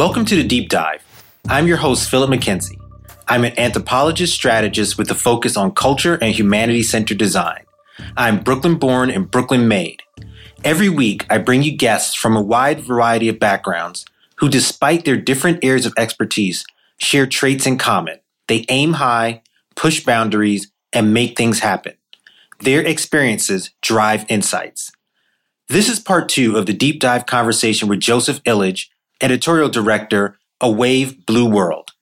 Welcome to the Deep Dive. I'm your host, Philip McKenzie. I'm an anthropologist strategist with a focus on culture and humanity centered design. I'm Brooklyn born and Brooklyn made. Every week, I bring you guests from a wide variety of backgrounds who, despite their different areas of expertise, share traits in common. They aim high, push boundaries, and make things happen. Their experiences drive insights. This is part two of the deep dive conversation with Joseph Illidge, editorial director, A Wave Blue World.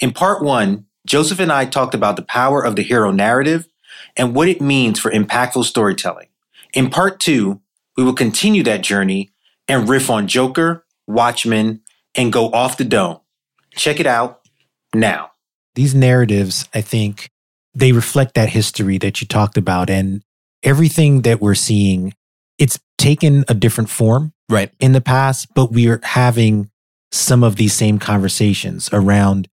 In part one, Joseph and I talked about the power of the hero narrative and what it means for impactful storytelling. In part two, we will continue that journey and riff on Joker, Watchmen, and go off the dome. Check it out now. These narratives, I think, they reflect that history that you talked about and everything that we're seeing. It's taken a different form Right. in the past, but we're having some of these same conversations around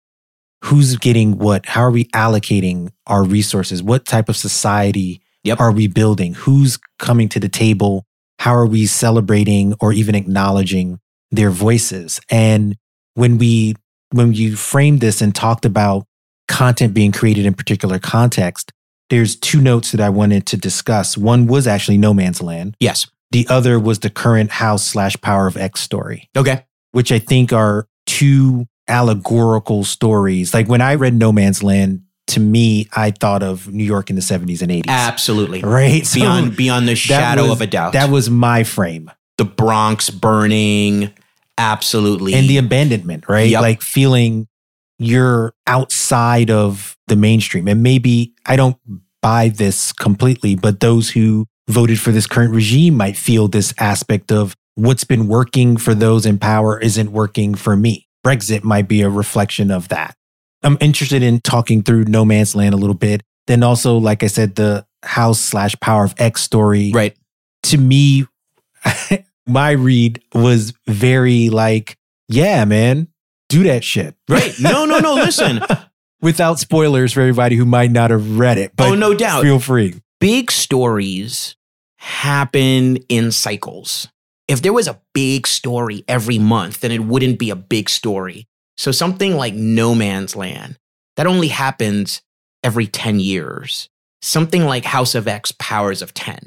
who's getting what, how are we allocating our resources, what type of society Yep. are we building, who's coming to the table, how are we celebrating or even acknowledging their voices. And when we when you framed this and talked about content being created in particular context, there's two notes that I wanted to discuss. One was actually No Man's Land. Yes. The other was the current House slash Power of X story, Okay. which I think are two allegorical stories. Like when I read No Man's Land, to me, I thought of New York in the 70s and 80s. Absolutely. Right? So Beyond beyond the shadow was- of a doubt. That was my frame. the Bronx burning. Absolutely. And the abandonment, right? Yep. Like feeling you're outside of the mainstream. And maybe I don't buy this completely, but those who voted for this current regime might feel this aspect of what's been working for those in power isn't working for me. Brexit might be a reflection of that. I'm interested in talking through No Man's Land a little bit. Then also, like I said, the House slash Power of X story. right. To me, my read was very like, yeah, man, do that shit. Right. No, no, no. Listen. Without spoilers for everybody who might not have read it. But oh, no doubt. feel free. Big stories happen in cycles. If there was a big story every month, then it wouldn't be a big story. So something like No Man's Land, that only happens every 10 years. Something like House of X Powers of 10,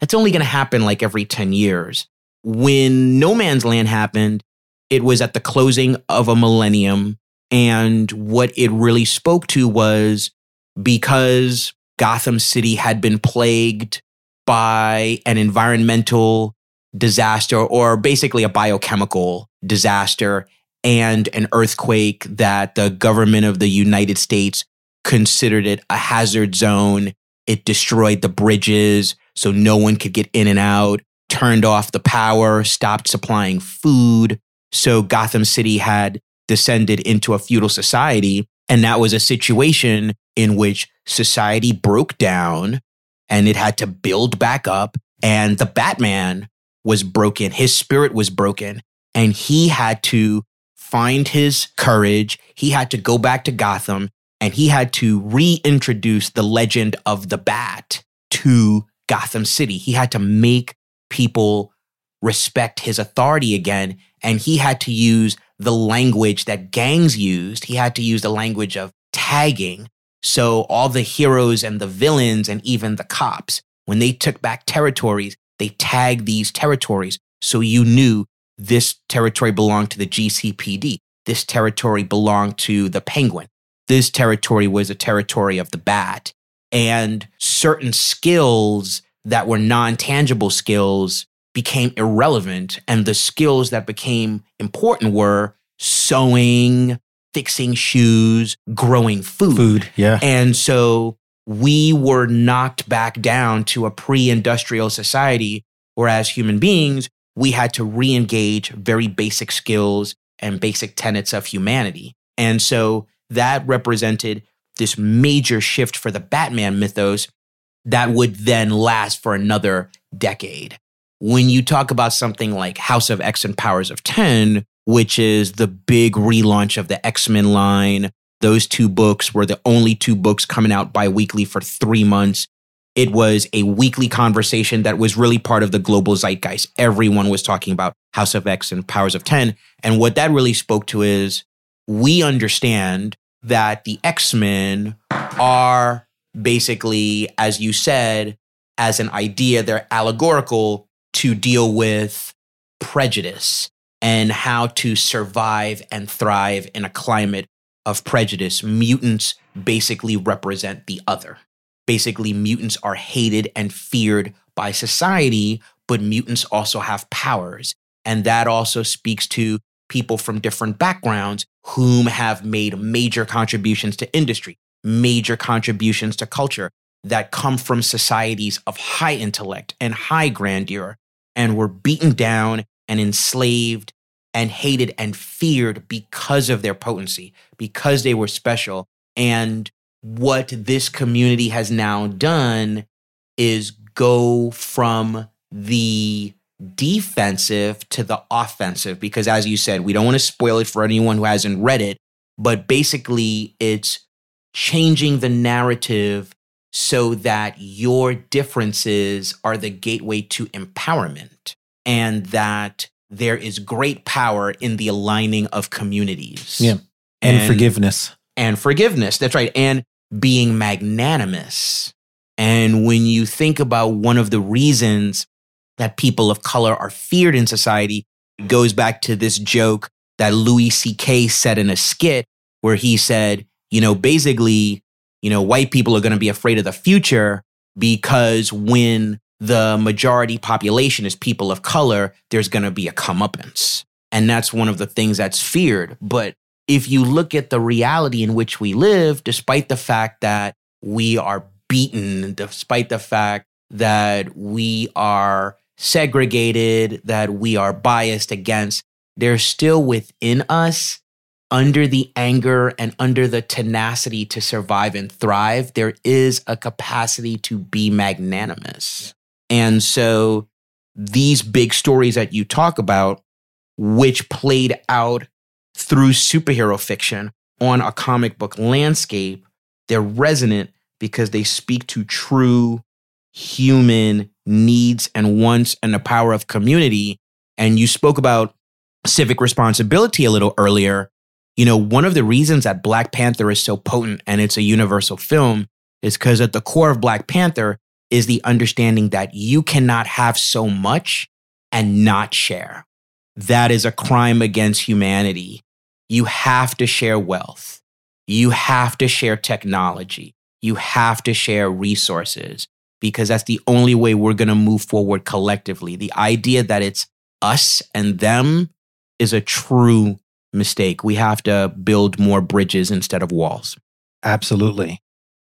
that's only going to happen like every 10 years. When No Man's Land happened, it was at the closing of a millennium. And what it really spoke to was because Gotham City had been plagued by an environmental disaster or basically a biochemical disaster and an earthquake that the government of the United States considered it a hazard zone. It destroyed the bridges so no one could get in and out, turned off the power, stopped supplying food. So Gotham City had descended into a feudal society. And that was a situation in which society broke down and it had to build back up. And the Batman was broken. His spirit was broken. And he had to find his courage. He had to go back to Gotham and he had to reintroduce the legend of the Bat to Gotham City. He had to make people respect his authority again. And he had to use the language that gangs used. He had to use the language of tagging. So all the heroes and the villains and even the cops, when they took back territories, they tagged these territories. So you knew this territory belonged to the GCPD. This territory belonged to the Penguin. This territory was a territory of the Bat. And certain skills that were non tangible skills became irrelevant. And the skills that became important were sewing, fixing shoes, growing food. Food. Yeah. And so we were knocked back down to a pre industrial society where, as human beings, we had to re engage very basic skills and basic tenets of humanity. And so that represented this major shift for the Batman mythos that would then last for another decade. When you talk about something like House of X and Powers of 10, which is the big relaunch of the X Men line, those two books were the only two books coming out bi weekly for three months. It was a weekly conversation that was really part of the global zeitgeist. Everyone was talking about House of X and Powers of 10. And what that really spoke to is we understand that the X Men are basically, as you said, as an idea, they're allegorical to deal with prejudice and how to survive and thrive in a climate of prejudice. Mutants basically represent the other. Basically, mutants are hated and feared by society, but mutants also have powers. And that also speaks to people from different backgrounds whom have made major contributions to industry, major contributions to culture that come from societies of high intellect and high grandeur and were beaten down and enslaved and hated and feared because of their potency, because they were special. And what this community has now done is go from the defensive to the offensive because as you said we don't want to spoil it for anyone who hasn't read it but basically it's changing the narrative so that your differences are the gateway to empowerment and that there is great power in the aligning of communities. Yeah. And, and forgiveness. And forgiveness that's right and being magnanimous. And when you think about one of the reasons that people of color are feared in society it goes back to this joke that Louis C.K. said in a skit where he said, you know, basically, you know, white people are going to be afraid of the future because when the majority population is people of color, there's going to be a comeuppance. And that's one of the things that's feared. But if you look at the reality in which we live, despite the fact that we are beaten, despite the fact that we are segregated, that we are biased against, there's still within us, under the anger and under the tenacity to survive and thrive, there is a capacity to be magnanimous. And so these big stories that you talk about, which played out through superhero fiction on a comic book landscape, they're resonant because they speak to true human needs and wants and the power of community. And you spoke about civic responsibility a little earlier. You know, one of the reasons that Black Panther is so potent and it's a universal film is because at the core of Black Panther is the understanding that you cannot have so much and not share. That is a crime against humanity. You have to share wealth. You have to share technology. You have to share resources because that's the only way we're going to move forward collectively. The idea that it's us and them is a true mistake. We have to build more bridges instead of walls. Absolutely.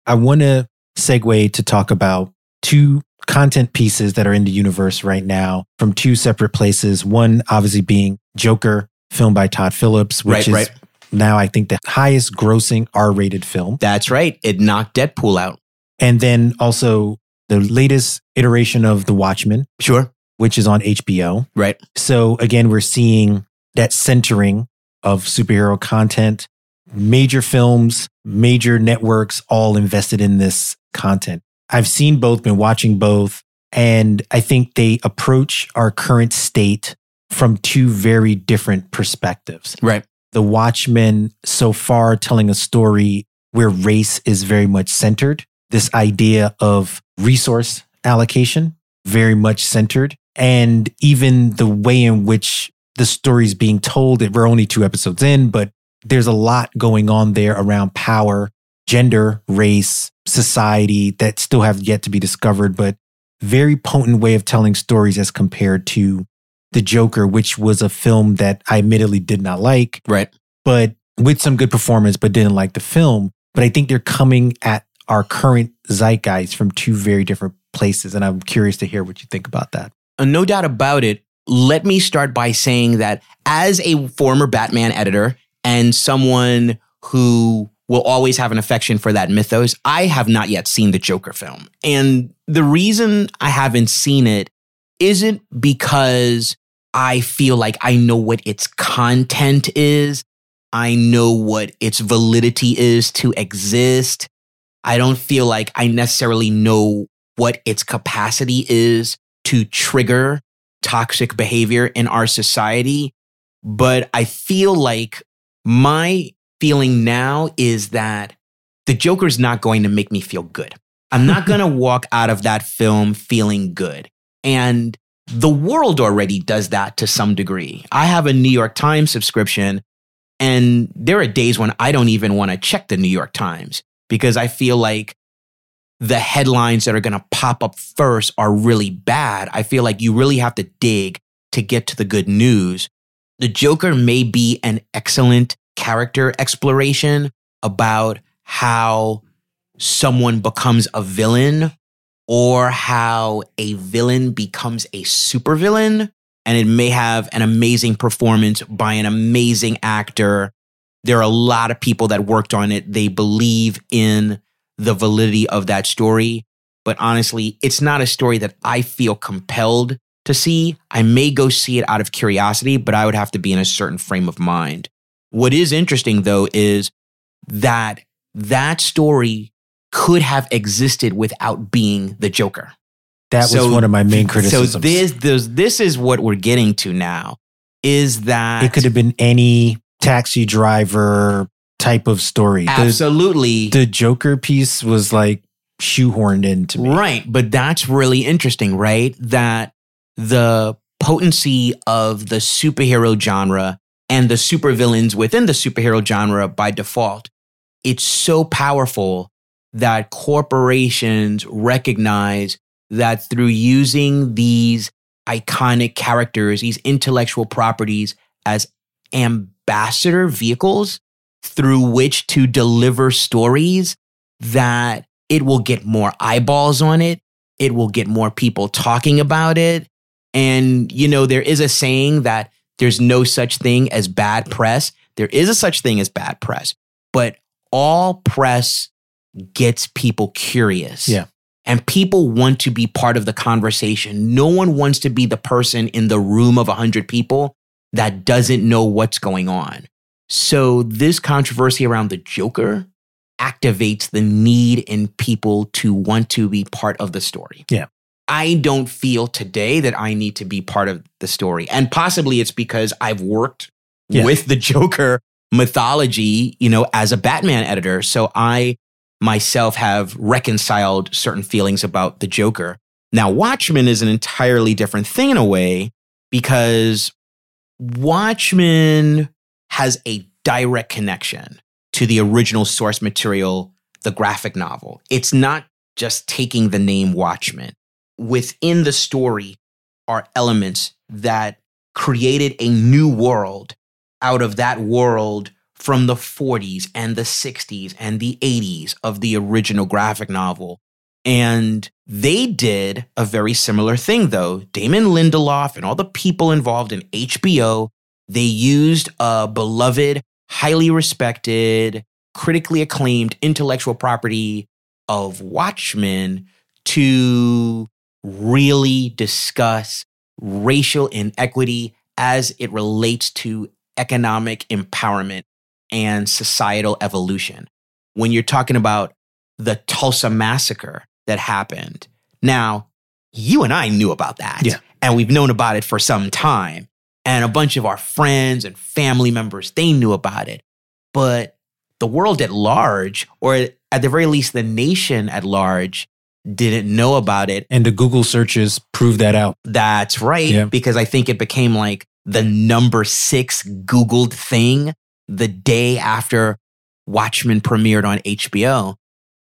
I want to segue to talk about two content pieces that are in the universe right now from two separate places. One, obviously, being Joker, filmed by Todd Phillips, which right, is right. now, I think, the highest grossing R rated film. That's right. It knocked Deadpool out. And then also the latest iteration of The Watchmen. Sure. Which is on HBO. Right. So again, we're seeing that centering of superhero content, major films, major networks all invested in this content. I've seen both, been watching both, and I think they approach our current state from two very different perspectives. Right. The Watchmen so far telling a story where race is very much centered this idea of resource allocation, very much centered. And even the way in which the story is being told, we're only two episodes in, but there's a lot going on there around power, gender, race, society that still have yet to be discovered, but very potent way of telling stories as compared to The Joker, which was a film that I admittedly did not like. Right. But with some good performance, but didn't like the film. But I think they're coming at our current zeitgeist from two very different places. And I'm curious to hear what you think about that. Uh, no doubt about it. Let me start by saying that as a former Batman editor and someone who will always have an affection for that mythos, I have not yet seen the Joker film. And the reason I haven't seen it isn't because I feel like I know what its content is. I know what its validity is to exist. I don't feel like I necessarily know what its capacity is to trigger toxic behavior in our society. But I feel like my feeling now is that the Joker's not going to make me feel good. I'm not going to walk out of that film feeling good. And the world already does that to some degree. I have a New York Times subscription, and there are days when I don't even want to check the New York Times because I feel like the headlines that are going to pop up first are really bad. I feel like you really have to dig to get to the good news. The Joker may be an excellent character exploration about how someone becomes a villain or how a villain becomes a supervillain. And it may have an amazing performance by an amazing actor. There are a lot of people that worked on it. They believe in the validity of that story. But honestly, it's not a story that I feel compelled to see. I may go see it out of curiosity, but I would have to be in a certain frame of mind. What is interesting though is that that story could have existed without being the Joker. That So- was one of my main criticisms. So this, this this is what we're getting to now is that it could have been any taxi driver type of story. The, absolutely the Joker piece was like shoehorned into me. Right. But that's really interesting, right? That the potency of the superhero genre and the supervillains within the superhero genre by default, it's so powerful that corporations recognize that through using these iconic characters, these intellectual properties as ambassador vehicles through which to deliver stories that it will get more eyeballs on it. It will get more people talking about it. And, you know, there is a saying that there's no such thing as bad press. There is a such thing as bad press, but all press gets people curious. Yeah. And people want to be part of the conversation. No one wants to be the person in the room of 100 people that doesn't know what's going on. So, this controversy around the Joker activates the need in people to want to be part of the story. Yeah. I don't feel today that I need to be part of the story. And possibly it's because I've worked Yeah. with the Joker mythology, you know, as a Batman editor. So I myself have reconciled certain feelings about the Joker. Now, Watchmen is an entirely different thing in a way because Watchmen has a direct connection to the original source material, the graphic novel. It's not just taking the name Watchmen. Within the story are elements that created a new world out of that world from the 40s and the 60s and the 80s of the original graphic novel. And they did a very similar thing, though. Damon Lindelof and all the people involved in HBO, they used a beloved, highly respected, critically acclaimed intellectual property of Watchmen to really discuss racial inequity as it relates to economic empowerment and societal evolution. When you're talking about the Tulsa massacre that happened, now you and I knew about that. Yeah. And we've known about it for some time. And a bunch of our friends and family members, they knew about it. But the world at large, or at the very least, the nation at large, didn't know about it. And the Google searches prove that out. That's right. Yeah. Because I think it became like the number six Googled thing the day after Watchmen premiered on HBO.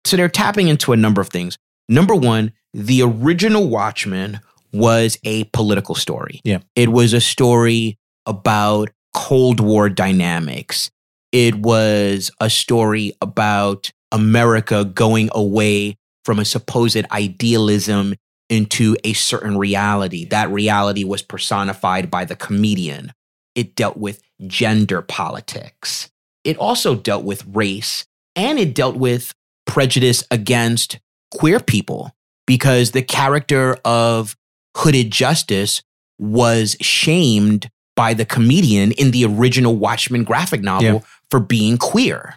So they're tapping into a number of things. Number one, the original Watchmen was a political story. Yeah. It was a story about Cold War dynamics. It was a story about America going away from a supposed idealism into a certain reality. That reality was personified by the comedian. It dealt with gender politics. It also dealt with race and it dealt with prejudice against queer people because the character of Hooded Justice was shamed by the comedian in the original Watchmen graphic novel Yeah. for being queer.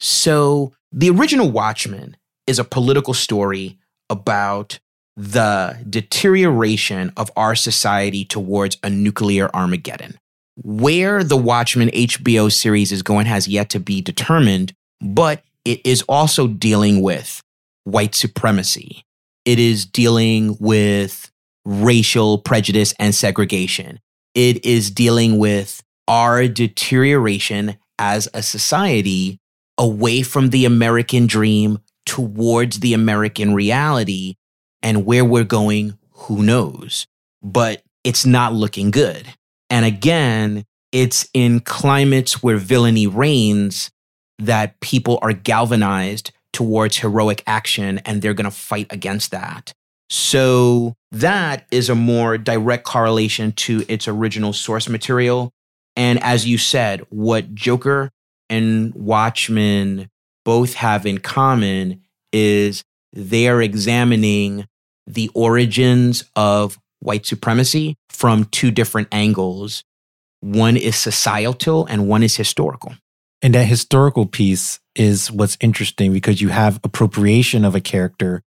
So the original Watchmen is a political story about the deterioration of our society towards a nuclear Armageddon. Where the Watchmen HBO series is going has yet to be determined, but it is also dealing with white supremacy. It is dealing with racial prejudice and segregation. It is dealing with our deterioration as a society away from the American dream towards the American reality. And where we're going, who knows? But it's not looking good. And again, it's in climates where villainy reigns that people are galvanized towards heroic action and they're going to fight against that. So that is a more direct correlation to its original source material. And as you said, what Joker and Watchmen both have in common is they are examining the origins of white supremacy from two different angles. One is societal and one is historical. And that historical piece is what's interesting because you have appropriation of a character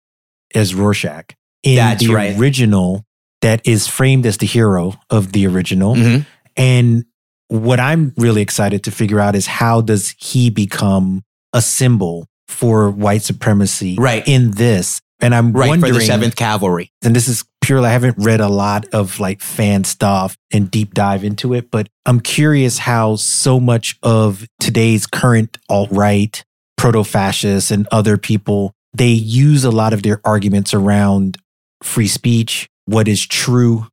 as Rorschach in That's the right. original that is framed as the hero of the original. Mhm. And what I'm really excited to figure out is how does he become a symbol for white supremacy Right. in this? And I'm Right, wondering, for the 7th Cavalry. and this is purely, I haven't read a lot of like fan stuff and deep dive into it, but I'm curious how so much of today's current alt right, proto fascists, and other people, they use a lot of their arguments around free speech, what is true.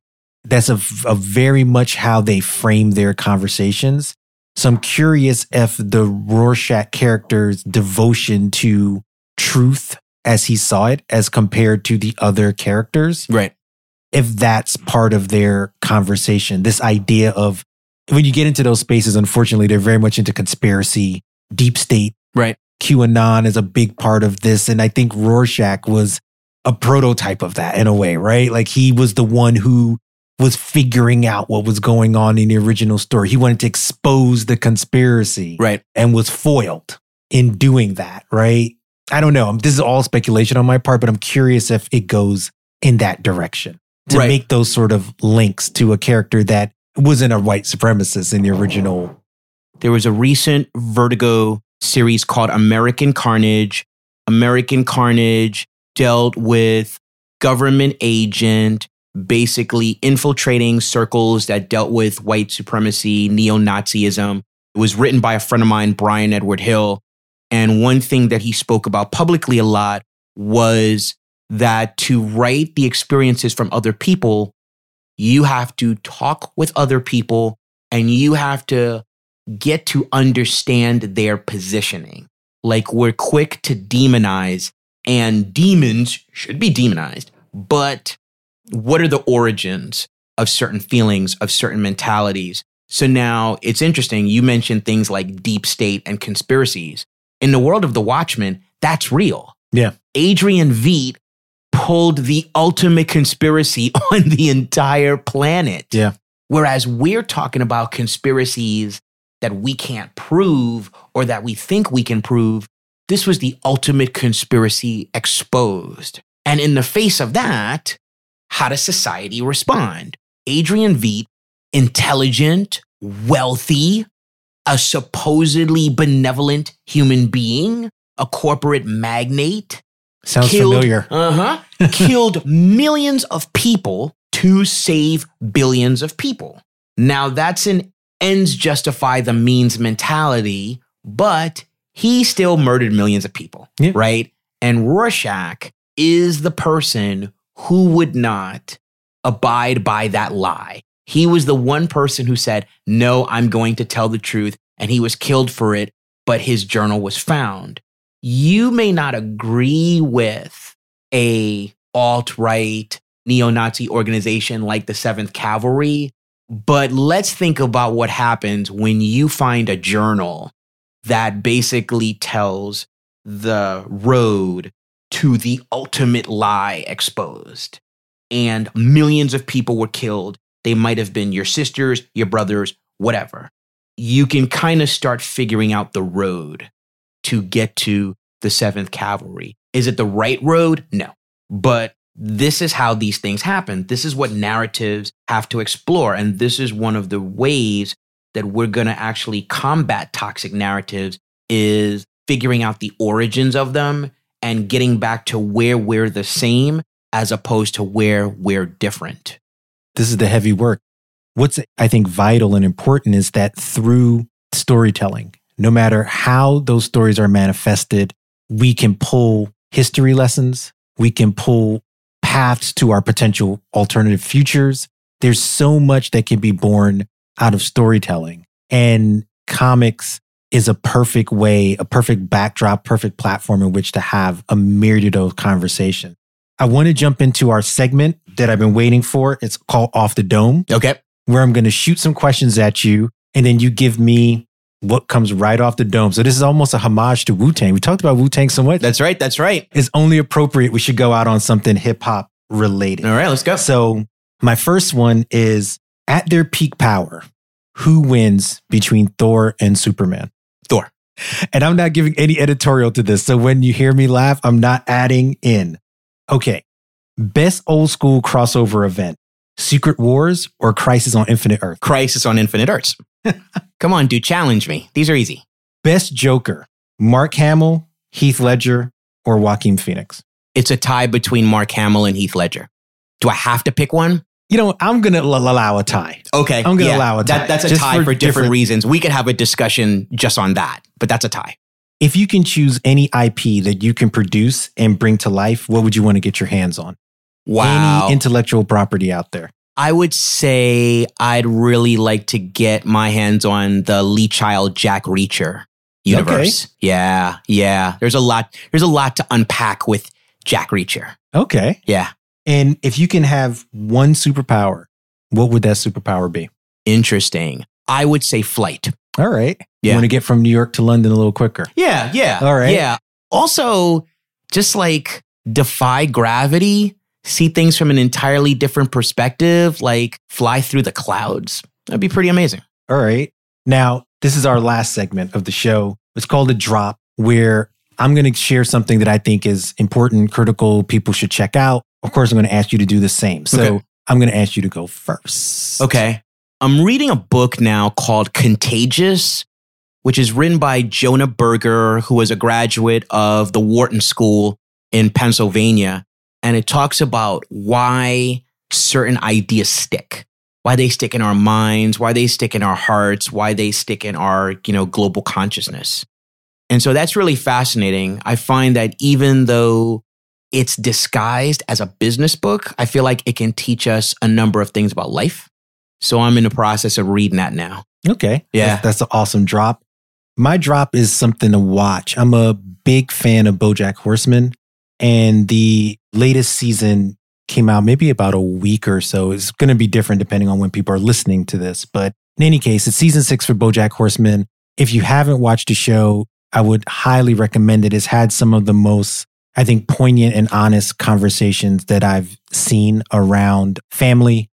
That's a, a very much how they frame their conversations. So I'm curious if the Rorschach character's devotion to truth as he saw it as compared to the other characters Right. if that's part of their conversation this idea of when you get into those spaces unfortunately they're very much into conspiracy deep state Right. qanon is a big part of this and i think rorschach was a prototype of that in a way right like he was the one who was figuring out what was going on in the original story he wanted to expose the conspiracy Right. and was foiled in doing that, right? I don't know. This is all speculation on my part, but I'm curious if it goes in that direction to Right. make those sort of links to a character that wasn't a white supremacist in the original. There was a recent Vertigo series called American Carnage. American Carnage dealt with government agent basically infiltrating circles that dealt with white supremacy, neo Nazism. It was written by a friend of mine, Bryan Edward Hill. And one thing that he spoke about publicly a lot was that to write the experiences from other people, you have to talk with other people and you have to get to understand their positioning. Like we're quick to demonize, and demons should be demonized. But what are the origins of certain feelings, of certain mentalities? So now it's interesting. You mentioned things like deep state and conspiracies. In the world of the Watchmen, that's real. Yeah. Adrian Veidt pulled the ultimate conspiracy on the entire planet. Yeah. Whereas we're talking about conspiracies that we can't prove or that we think we can prove. This was the ultimate conspiracy exposed. And in the face of that, how does society respond? Adrian Veidt, intelligent, wealthy, a supposedly benevolent human being, a corporate magnate, Sounds killed, familiar. Uh huh. killed millions of people to save billions of people. Now that's an ends justify the means mentality, but he still murdered millions of people, Yeah. right? And Rorschach is the person who would not abide by that lie. He was the one person who said, No, I'm going to tell the truth. And he was killed for it, but his journal was found. You may not agree with a alt-right neo-Nazi organization like the 7th Cavalry, but let's think about what happens when you find a journal that basically tells the road to the ultimate lie exposed. And millions of people were killed. They might have been your sisters, your brothers, whatever. You can kind of start figuring out the road to get to the 7th Cavalry. Is it the right road? No. But this is how these things happen. This is what narratives have to explore. And this is one of the ways that we're going to actually combat toxic narratives is figuring out the origins of them and getting back to where we're the same as opposed to where we're different. This is the heavy work. What's I think vital and important is that through storytelling, no matter how those stories are manifested, we can pull history lessons, we can pull paths to our potential alternative futures. There's so much that can be born out of storytelling. And comics is a perfect way, a perfect backdrop, perfect platform in which to have a myriad of conversation. I want to jump into our segment that I've been waiting for. It's called Off the Dome. Okay. Where I'm going to shoot some questions at you and then you give me what comes right off the dome. So this is almost a homage to Wu Tang. We talked about Wu Tang so much. That's right. That's right. It's only appropriate we should go out on something hip hop related. All right, let's go. So my first one is at their peak power, who wins between Thor and Superman? Thor. And I'm not giving any editorial to this. So when you hear me laugh, I'm not adding in. Okay. Best old school crossover event Secret Wars or Crisis on Infinite Earth? Crisis on Infinite Earths. Come on, dude, challenge me. These are easy. Best Joker Mark Hamill, Heath Ledger, or Joaquin Phoenix? It's a tie between Mark Hamill and Heath Ledger. Do I have to pick one? You know, I'm going to allow a tie. Okay. I'm going to allow a tie. That, that's a tie for, different, reasons. We could have a discussion just on that, but that's a tie. If you can choose any IP that you can produce and bring to life, what would you want to get your hands on? Wow. Any intellectual property out there? I would say I'd really like to get my hands on the Lee Child Jack Reacher universe. Okay. Yeah, yeah. There's a lot. There's a lot to unpack with Jack Reacher. Okay. Yeah, And if you can have one superpower, what would that superpower be? interesting. I would say flight. All right. You Yeah. want to get from New York to London a little quicker. Yeah, yeah. All right. Yeah. Also, just like defy gravity, see things from an entirely different perspective, like fly through the clouds. That'd be pretty amazing. All right. Now, this is our last segment of the show. It's called a drop, where I'm going to share something that I think is important, critical, people should check out. Of course, I'm going to ask you to do the same. So Okay. I'm going to ask you to go first. Okay. I'm reading a book now called Contagious, which is written by Jonah Berger, who was a graduate of the Wharton School in Pennsylvania. And it talks about why certain ideas stick, why they stick in our minds, why they stick in our hearts, why they stick in our, you know, global consciousness. And so that's really fascinating. I find that even though it's disguised as a business book, I feel like it can teach us a number of things about life. So I'm in the process of reading that now. Okay. Yeah. That's, that's an awesome drop. My drop is something to watch. I'm a big fan of Bojack Horseman, and the latest season came out maybe about a week or so. It's going to be different depending on when people are listening to this. But in any case, it's season six for Bojack Horseman. If you haven't watched the show, I would highly recommend it. It's had some of the most, I think, poignant and honest conversations that I've seen around family,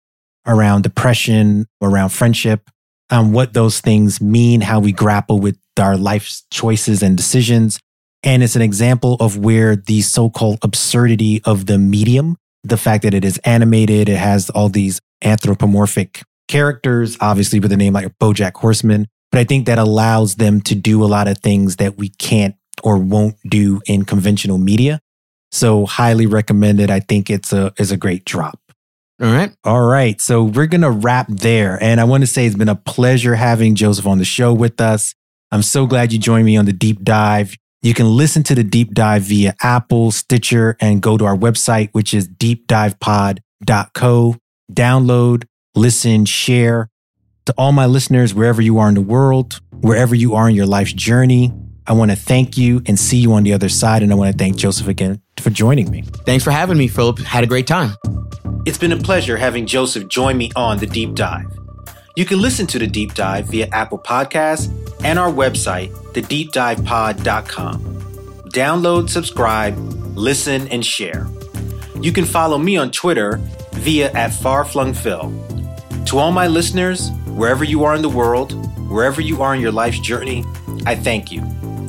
around depression, around friendship, on what those things mean, how we grapple with our life's choices and decisions. And it's an example of where the so called absurdity of the medium, the fact that it is animated, it has all these anthropomorphic characters, obviously with a name like Bojack Horseman. But I think that allows them to do a lot of things that we can't or won't do in conventional media. So highly recommended. I think it's a is a great drop. All right. All right. So we're going to wrap there. And I want to say it's been a pleasure having Joseph on the show with us. I'm so glad you joined me on the deep dive. You can listen to the deep dive via Apple, Stitcher, and go to our website, which is deepdivepod.co. Download, listen, share. To all my listeners, wherever you are in the world, wherever you are in your life's journey, I want to thank you and see you on the other side. And I want to thank Joseph again for joining me. Thanks for having me, Philip. Had a great time. It's been a pleasure having Joseph join me on The Deep Dive. You can listen to The Deep Dive via Apple Podcasts and our website, thedeepdivepod.com. Download, subscribe, listen, and share. You can follow me on Twitter via at farflungphil. To all my listeners, wherever you are in the world, wherever you are in your life's journey, I thank you.